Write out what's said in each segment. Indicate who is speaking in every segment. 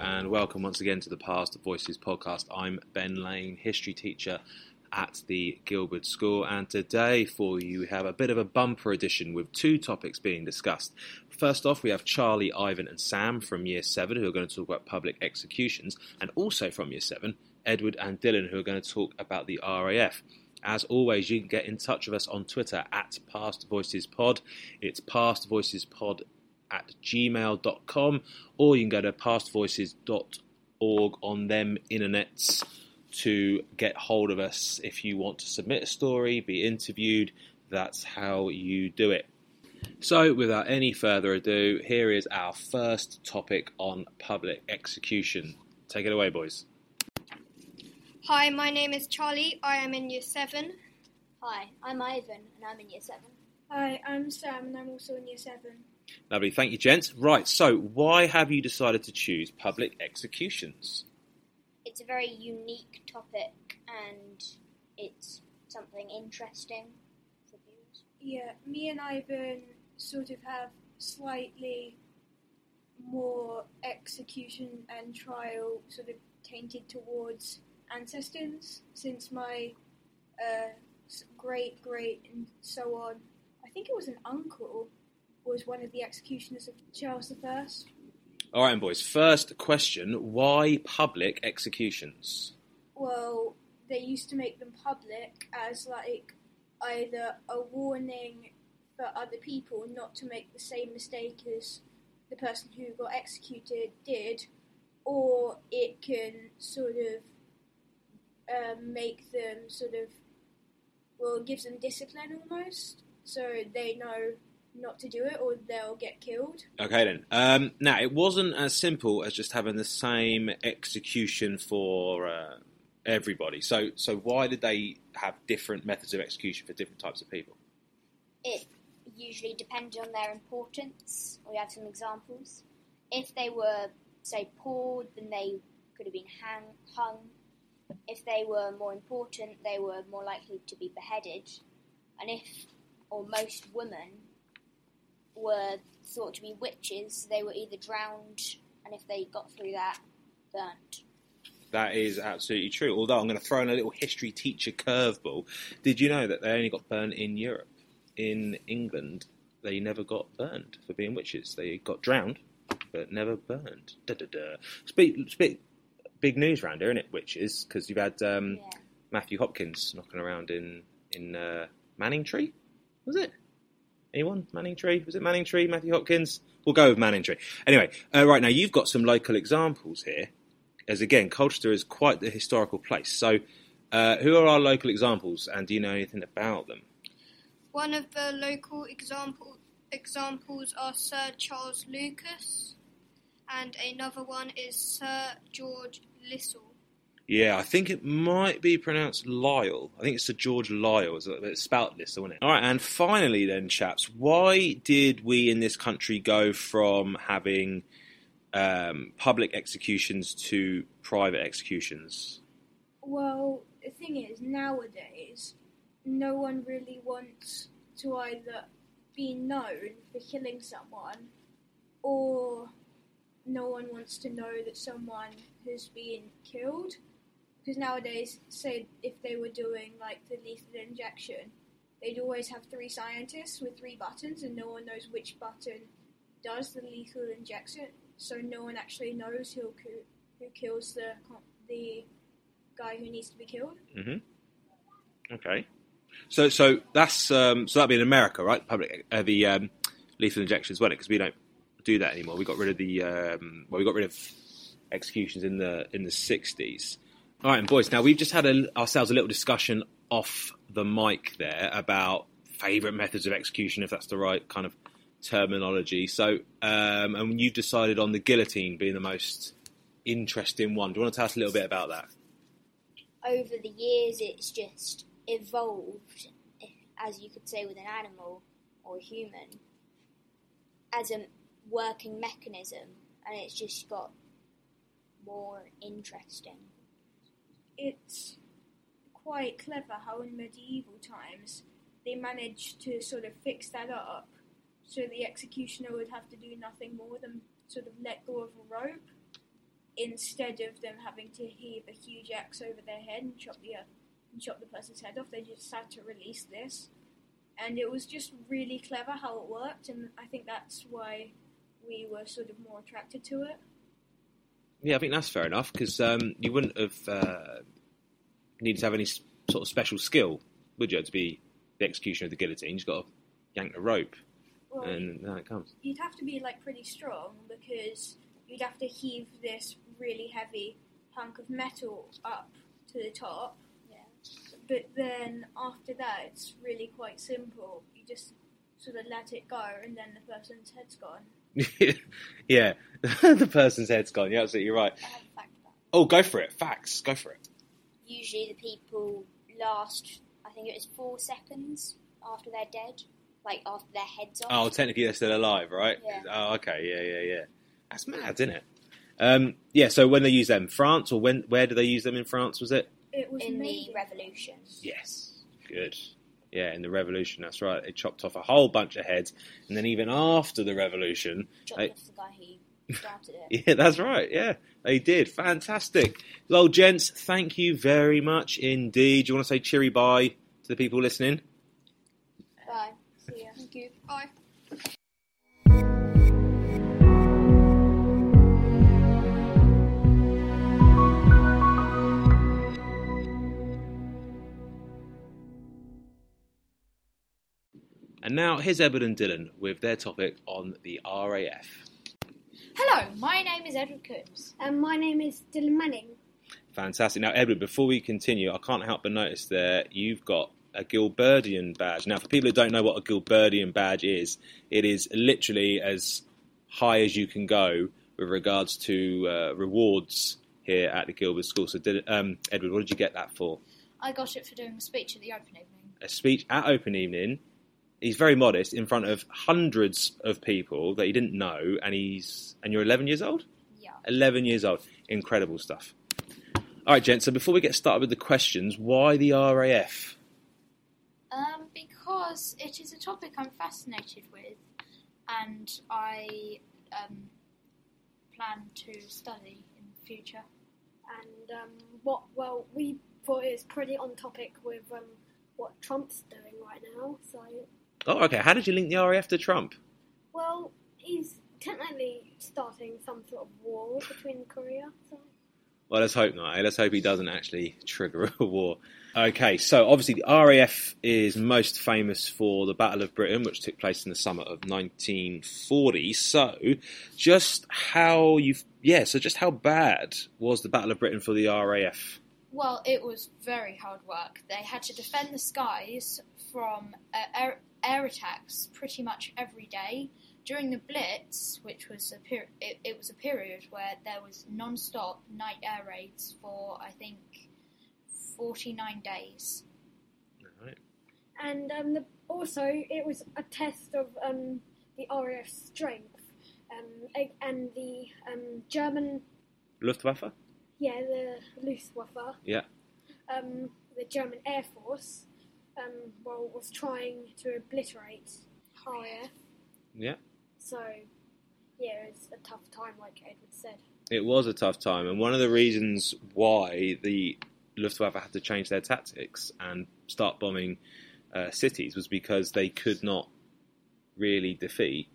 Speaker 1: And welcome once again to the Past Voices podcast. I'm Ben Lane, history teacher at the Gilberd School, and today for you we have a bit of a bumper edition with two topics being discussed. First off, we have Charlie, Ivan, and Sam from Year 7 who are going to talk about public executions, and also from Year 7, Edward and Dylan who are going to talk about the RAF. As always, you can get in touch with us on Twitter at Past Voices Pod. It's Past Voices Pod at gmail.com, or you can go to pastvoices.org on them internets to get hold of us if you want to submit a story, be interviewed. That's how you do it. So, without any further ado, here is our first topic on public execution. Take it away, boys.
Speaker 2: Hi, my name is Charlie. I am in year 7.
Speaker 3: Hi, I'm Ivan and I'm in year 7.
Speaker 4: Hi, I'm Sam and I'm also in year 7.
Speaker 1: Lovely, thank you, gents. Right, so why have you decided to choose public executions?
Speaker 3: It's a very unique topic and it's something interesting for viewers.
Speaker 4: Yeah, me and Ivan sort of have slightly more execution and trial sort of tainted towards ancestors since my uh, great great and so on. I think it was an uncle was one of the executioners of Charles I.
Speaker 1: All right, boys. First question: Why public executions?
Speaker 4: Well, they used to make them public as like either a warning for other people not to make the same mistake as the person who got executed did, or it can sort of um, make them sort of well, it gives them discipline almost, so they know not to do it or they'll get killed.
Speaker 1: Okay, then. Um, now, it wasn't as simple as just having the same execution for uh, everybody. So, so why did they have different methods of execution for different types of people?
Speaker 3: It usually depended on their importance. We have some examples. If they were, say, poor, then they could have been hang, hung. If they were more important, they were more likely to be beheaded. And if, or most women, were thought to be witches, they were either drowned, and if they got through that, burnt.
Speaker 1: That is absolutely true. Although I'm going to throw in a little history teacher curveball. Did you know that they only got burned in Europe? In England, they never got burned for being witches. They got drowned, but never burned. Da da da. Speak, speak, big news round here, isn't it? Witches, because you've had um,
Speaker 3: Yeah.
Speaker 1: Matthew Hopkins knocking around in in uh, Manningtree, was it? Anyone? Manningtree? Was it Manningtree? Matthew Hopkins? We'll go with Manningtree. Anyway, uh, right now you've got some local examples here, as again, Colchester is quite the historical place. So, uh, who are our local examples, and do you know anything about them?
Speaker 2: One of the local example, examples are Sir Charles Lucas, and another one is Sir George Lissel.
Speaker 1: Yeah, I think it might be pronounced Lyle. I think it's Sir George Lisle. It's, it's this, isn't it? All right, and finally, then, chaps, why did we in this country go from having um, public executions to private executions?
Speaker 4: Well, the thing is, nowadays, no one really wants to either be known for killing someone, or no one wants to know that someone has been killed. Because nowadays, say if they were doing like the lethal injection, they'd always have three scientists with three buttons, and no one knows which button does the lethal injection. So no one actually knows who who kills the the guy who needs to be killed.
Speaker 1: Mm-hmm. Okay. So, so that's um, so that'd be in America, right? Public uh, the um, lethal injections, wasn't it? Because we don't do that anymore. We got rid of the um, well, we got rid of executions in the in the sixties. All right, and boys, now we've just had a, ourselves a little discussion off the mic there about favourite methods of execution, if that's the right kind of terminology. So, um, and you've decided on the guillotine being the most interesting one. Do you want to tell us a little bit about that?
Speaker 3: Over the years, it's just evolved, as you could say, with an animal or human, as a working mechanism, and it's just got more interesting.
Speaker 4: It's quite clever how in medieval times they managed to sort of fix that up so the executioner would have to do nothing more than sort of let go of a rope instead of them having to heave a huge axe over their head and chop the uh, and chop the person's head off, they just had to release this, and it was just really clever how it worked, and I think that's why we were sort of more attracted to it.
Speaker 1: Yeah, I think that's fair enough because um, you wouldn't have uh, needed to have any sort of special skill, would you, to be the executioner of the guillotine? You just got to yank the rope,
Speaker 4: Well,
Speaker 1: and now it comes.
Speaker 4: you'd have to be like pretty strong because you'd have to heave this really heavy hunk of metal up to the top.
Speaker 3: Yeah.
Speaker 4: But then after that, it's really quite simple. You just sort of let it go, and then the person's head's gone.
Speaker 1: yeah, the person's head's gone. You're absolutely right.
Speaker 3: I have a fact about.
Speaker 1: Oh, go for it. Facts. Go for it.
Speaker 3: Usually the people last, I think it was four seconds after they're dead, like after their head's off.
Speaker 1: Oh, technically they're still alive, right?
Speaker 3: Yeah.
Speaker 1: Oh, okay. Yeah, yeah, yeah. That's mad, isn't it? Um, yeah. So when they use them, France or when? Where do they use them in France? Was it?
Speaker 4: It was
Speaker 3: in the revolution.
Speaker 1: Yes. Good. Yeah, in the revolution. That's right. They chopped off a whole bunch of heads, and then even after the revolution,
Speaker 3: Chopped off the guy who started it.
Speaker 1: Yeah, that's right. Yeah, they did. Fantastic. Well, gents, thank you very much indeed. Do you want to say cheery bye to the people listening?
Speaker 3: Bye. See ya. Thank you.
Speaker 2: Bye.
Speaker 1: And now here's Edward and Dylan with their topic on the RAF.
Speaker 5: Hello, my name is Edward Coombs.
Speaker 2: And my name is Dylan Manning.
Speaker 1: Fantastic. Now, Edward, before we continue, I can't help but notice that you've got a Gilbertian badge. Now, for people who don't know what a Gilbertian badge is, it is literally as high as you can go with regards to uh, rewards here at the Gilberd School. So, Dylan, um, Edward, what did you get that for?
Speaker 5: I got it for doing a speech at the open evening.
Speaker 1: a speech at open evening. He's very modest in front of hundreds of people that he didn't know, and he's and you're 11 years old.
Speaker 5: Yeah.
Speaker 1: 11 years old, incredible stuff. All right, gents. So before we get started with the questions, why the RAF?
Speaker 5: Um, because it is a topic I'm fascinated with, and I um, plan to study in the future.
Speaker 6: and um, what well we thought it was pretty on topic with um, what Trump's doing right now. So
Speaker 1: Oh, okay. How did you link the RAF to Trump?
Speaker 6: well, he's technically starting some sort of war between Korea. So
Speaker 1: Well, let's hope not. eh? Let's hope he doesn't actually trigger a war. Okay, so obviously the RAF is most famous for the Battle of Britain, which took place in the summer of 1940. So, just how you, yeah, so just how bad was the Battle of Britain for the RAF?
Speaker 5: Well, it was very hard work. They had to defend the skies from uh, air, air attacks pretty much every day. During the Blitz, which was a per- it, it was a period where there was non-stop night air raids for I think 49 days.
Speaker 1: Right.
Speaker 6: and um, the, also it was a test of um, the RAF's strength. Um, and the um, German,
Speaker 1: Luftwaffe?
Speaker 6: yeah, the Luftwaffe,
Speaker 1: Yeah.
Speaker 6: um, the German Air Force, um, well, was trying to obliterate RAF.
Speaker 1: Yeah.
Speaker 6: So, yeah, it was a tough time, like Edward said.
Speaker 1: It was a tough time, and one of the reasons why the Luftwaffe had to change their tactics and start bombing uh, cities was because they could not really defeat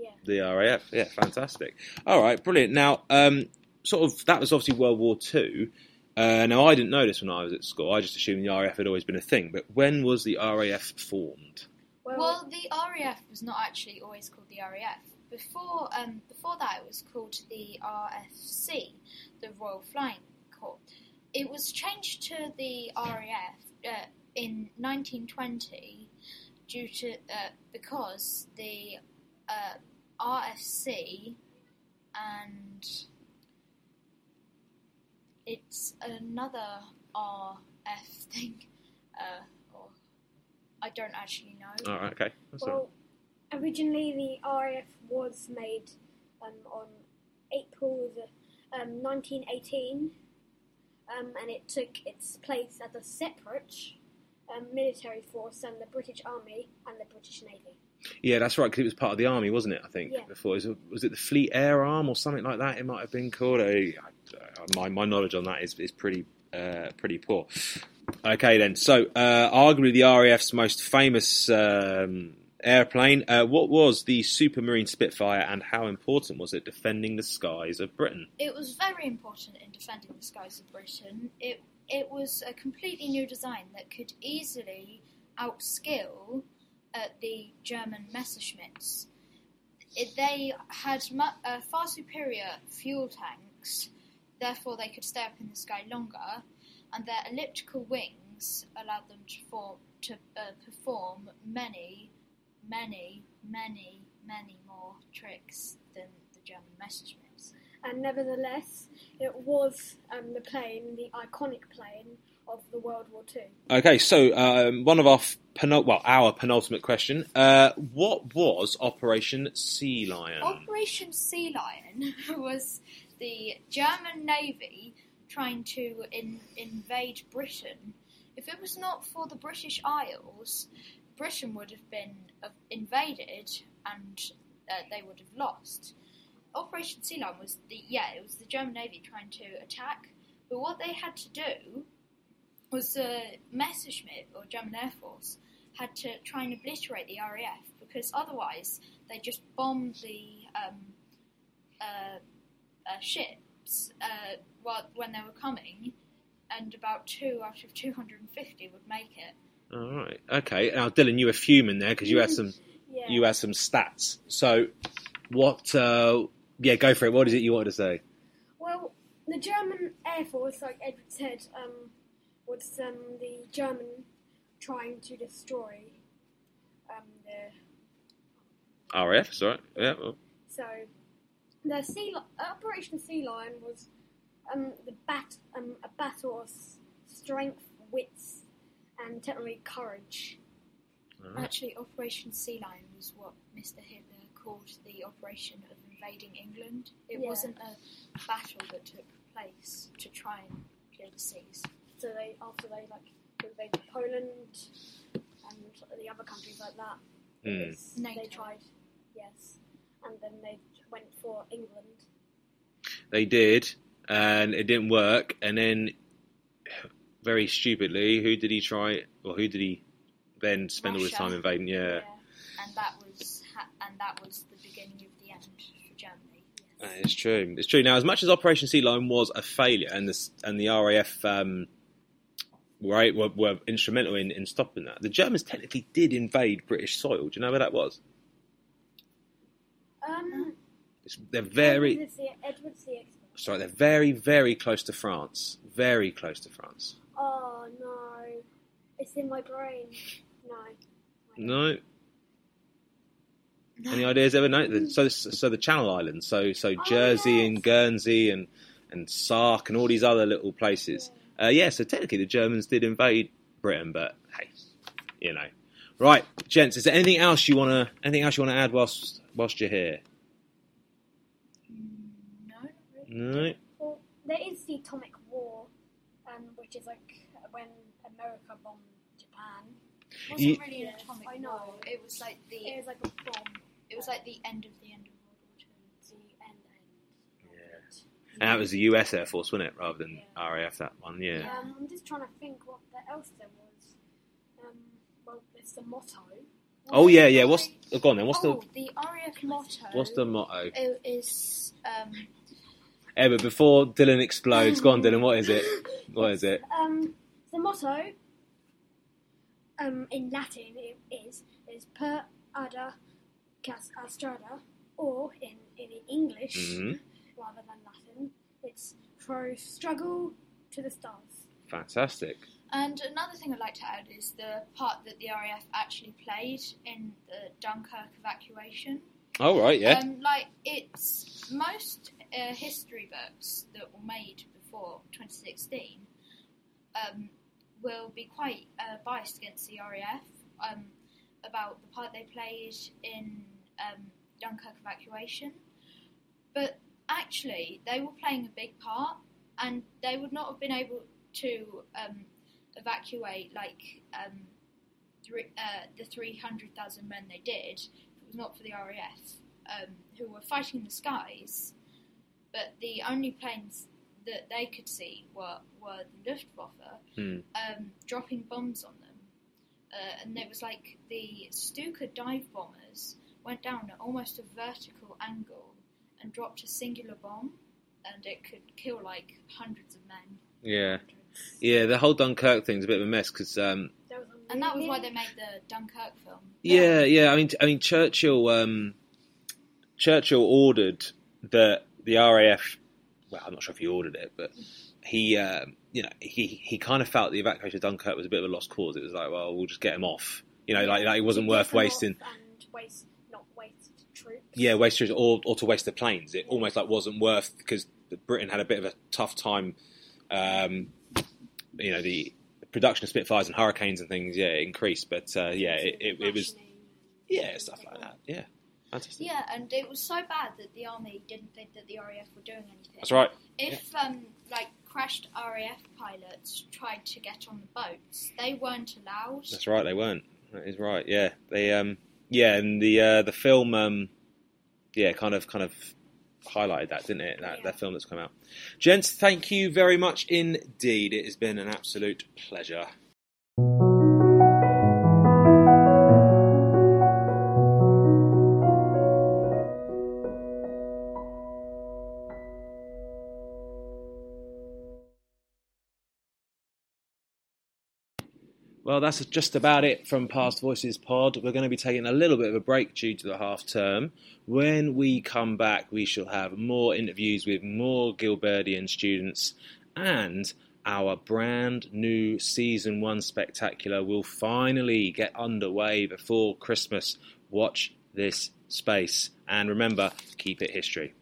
Speaker 6: Yeah.
Speaker 1: the RAF. Yeah, fantastic. All right, brilliant. Now, um, sort of that was obviously World War Two. Uh, now, I didn't know this when I was at school. I just assumed the RAF had always been a thing. But when was the RAF formed?
Speaker 6: Well,
Speaker 5: Well, the RAF was not actually always called the RAF. Before um, before that, it was called the RFC, the Royal Flying Corps. It was changed to the RAF uh, in 1920 due to uh, because the uh, RFC and it's another RF thing. Uh, or I don't actually know.
Speaker 1: All right, okay. That's all right.
Speaker 6: Well, originally the RAF was made um, on April the, um, 1918, um, and it took its place as a separate um, military force than the British Army and the British Navy.
Speaker 1: Yeah, that's right. Because it was part of the army, wasn't it? I think
Speaker 6: Yeah.
Speaker 1: before was it, was it the Fleet Air Arm or something like that? It might have been called. I, I- my my knowledge on that is is pretty uh, pretty poor. Okay, then. So, uh, arguably the RAF's most famous um, airplane. Uh, what was the Supermarine Spitfire, and how important was it defending the skies of Britain?
Speaker 5: It was very important in defending the skies of Britain. It it was a completely new design that could easily outskill uh, the German Messerschmitts. It, they had uh, far superior fuel tanks, therefore they could stay up in the sky longer, and their elliptical wings allowed them to form to uh, perform many, many, many, many more tricks than the German Messerschmitts.
Speaker 6: And nevertheless, it was um, the plane, the iconic plane of the World War Two.
Speaker 1: Okay, so um, one of our f- penul- well, our penultimate question: uh, What was Operation Sea Lion?
Speaker 5: Operation Sea Lion was the German Navy trying to in- invade Britain. If it was not for the British Isles, Britain would have been uh, invaded and uh, they would have lost. Operation Sea Lion was the yeah, it was the German Navy trying to attack, but what they had to do was the Messerschmitt or German Air Force had to try and obliterate the RAF because otherwise they just bombed the um, uh, uh, ships uh, while, when they were coming, and about two out of 250 would make it.
Speaker 1: All right. Okay. Now, Dylan, you were fuming there because you had some
Speaker 6: Yeah.
Speaker 1: you had some stats. So, what? Uh, yeah, go for it. What is it you wanted to say?
Speaker 6: Well, the German Air Force, like Edward said, um, was um, the German trying to destroy um, the.
Speaker 1: RAF. Sorry. Yeah. Well,
Speaker 6: So, the sea Li- Operation Sea Lion was um, the bat um, a battle of strength, wits, and technically courage.
Speaker 1: all right.
Speaker 5: Actually, Operation Sea Lion was what Mr. Hitler called the operation of invading England. It
Speaker 6: Yeah.
Speaker 5: wasn't a battle that took place to try and clear the seas.
Speaker 6: So they after they like invaded Poland and the other countries like that. It's- They tried, yes, and then they went for England.
Speaker 1: They did, and it didn't work. And then, very stupidly, who did he try? Or who did he then spend all his time invading? Yeah.
Speaker 5: and that was ha- and that was the beginning of the end for Germany.
Speaker 1: Uh, It's true. It's true. Now, as much as Operation Sea Lion was a failure, and the and the RAF um, were, were were instrumental in, in stopping that, the Germans technically did invade British soil. Do you know where that was?
Speaker 6: Um,
Speaker 1: It's, they're very
Speaker 6: Edward the, Edward the
Speaker 1: sorry. They're very very close to France. Very close to France.
Speaker 6: Oh no, it's in my brain. No.
Speaker 1: No. Any ideas ever? No. So so the Channel Islands. So so
Speaker 6: Oh,
Speaker 1: Jersey
Speaker 6: yes.
Speaker 1: and Guernsey and and Sark and all these other little places. Uh, yeah. So technically the Germans did invade Britain, but hey, you know. Right, gents. Is there anything else you wanna anything else you wanna add whilst whilst you're here?
Speaker 5: No, really.
Speaker 1: No.
Speaker 6: Well, there is the atomic war, um, which is like when America bombed Japan.
Speaker 5: It wasn't
Speaker 1: You-
Speaker 5: really an
Speaker 6: Yes,
Speaker 5: atomic
Speaker 6: I know.
Speaker 5: war. It was like the
Speaker 6: It was like a bomb.
Speaker 5: it was like the end of the end of World War Two.
Speaker 6: The end end.
Speaker 1: Yeah. And that was the U.S. Air Force, wasn't it, rather than
Speaker 6: Yeah.
Speaker 1: RAF? That one, yeah.
Speaker 6: Um, I'm just trying to think what the else there was. Um, well, there's the motto.
Speaker 1: Oh yeah, yeah. What's oh, go on then? What's
Speaker 5: oh,
Speaker 1: the
Speaker 5: the RAF motto?
Speaker 1: what's the motto?
Speaker 5: It is um,
Speaker 1: Yeah, but before Dylan explodes, go on, Dylan. What is it? What is it?
Speaker 6: Um, the motto um, in Latin it is is per ada cas astrada, or in, in English
Speaker 1: Mhm.
Speaker 6: Rather than Latin, it's throw struggle to the stars.
Speaker 1: Fantastic.
Speaker 5: And another thing I'd like to add is the part that the RAF actually played in the Dunkirk evacuation.
Speaker 1: All right, yeah.
Speaker 5: Um, like it's most uh, history books that were made before 2016 um, will be quite uh, biased against the RAF um, about the part they played in um, Dunkirk evacuation. But actually, they were playing a big part, and they would not have been able to um, evacuate like um, three, uh, the 300,000 men they did, if it was not for the RAF, um, who were fighting in the skies, but the only planes that they could see were, were the Luftwaffe
Speaker 1: Hmm.
Speaker 5: um, dropping bombs on them. Uh, and there was like the Stuka dive bombers went down at almost a vertical angle and dropped a singular bomb, and it could kill like hundreds of men.
Speaker 1: Yeah, yeah. The whole Dunkirk thing's a bit of a mess because um,
Speaker 6: That was
Speaker 5: And that was why they made the Dunkirk film.
Speaker 1: Yeah, yeah. I mean, I mean, Churchill. Um, Churchill ordered that the RAF. Well, I'm not sure if he ordered it, but he, um, you know, he he kind of felt the evacuation of Dunkirk was a bit of a lost cause. It was like, well, we'll just get him off. You know, like, like it wasn't worth
Speaker 6: piss them off
Speaker 1: wasting.
Speaker 6: And waste troops.
Speaker 1: Yeah, waste troops or or to waste the planes. It almost like wasn't worth because Britain had a bit of a tough time. Um, you know, the production of Spitfires and Hurricanes and things, yeah, increased, but uh, yeah, it, it, it was yeah stuff
Speaker 6: like
Speaker 1: that. Yeah, fantastic.
Speaker 5: Yeah, and it was so bad that the army didn't think that the RAF were doing anything.
Speaker 1: That's right.
Speaker 5: If um, like crashed RAF pilots tried to get on the boats, they weren't allowed.
Speaker 1: That's right. They weren't. That is right. Yeah. They. Um. Yeah. And the uh, the film. Um. Yeah. Kind of. Kind of highlighted that, didn't it? That,
Speaker 5: Yeah.
Speaker 1: that film that's come out. Gents, thank you very much indeed. It has been an absolute pleasure. Well, that's just about it from Past Voices Pod. We're going to be taking a little bit of a break due to the half term. When we come back, we shall have more interviews with more Gilbertian students, and our brand new season one spectacular will finally get underway before Christmas. Watch this space, and remember, keep it history.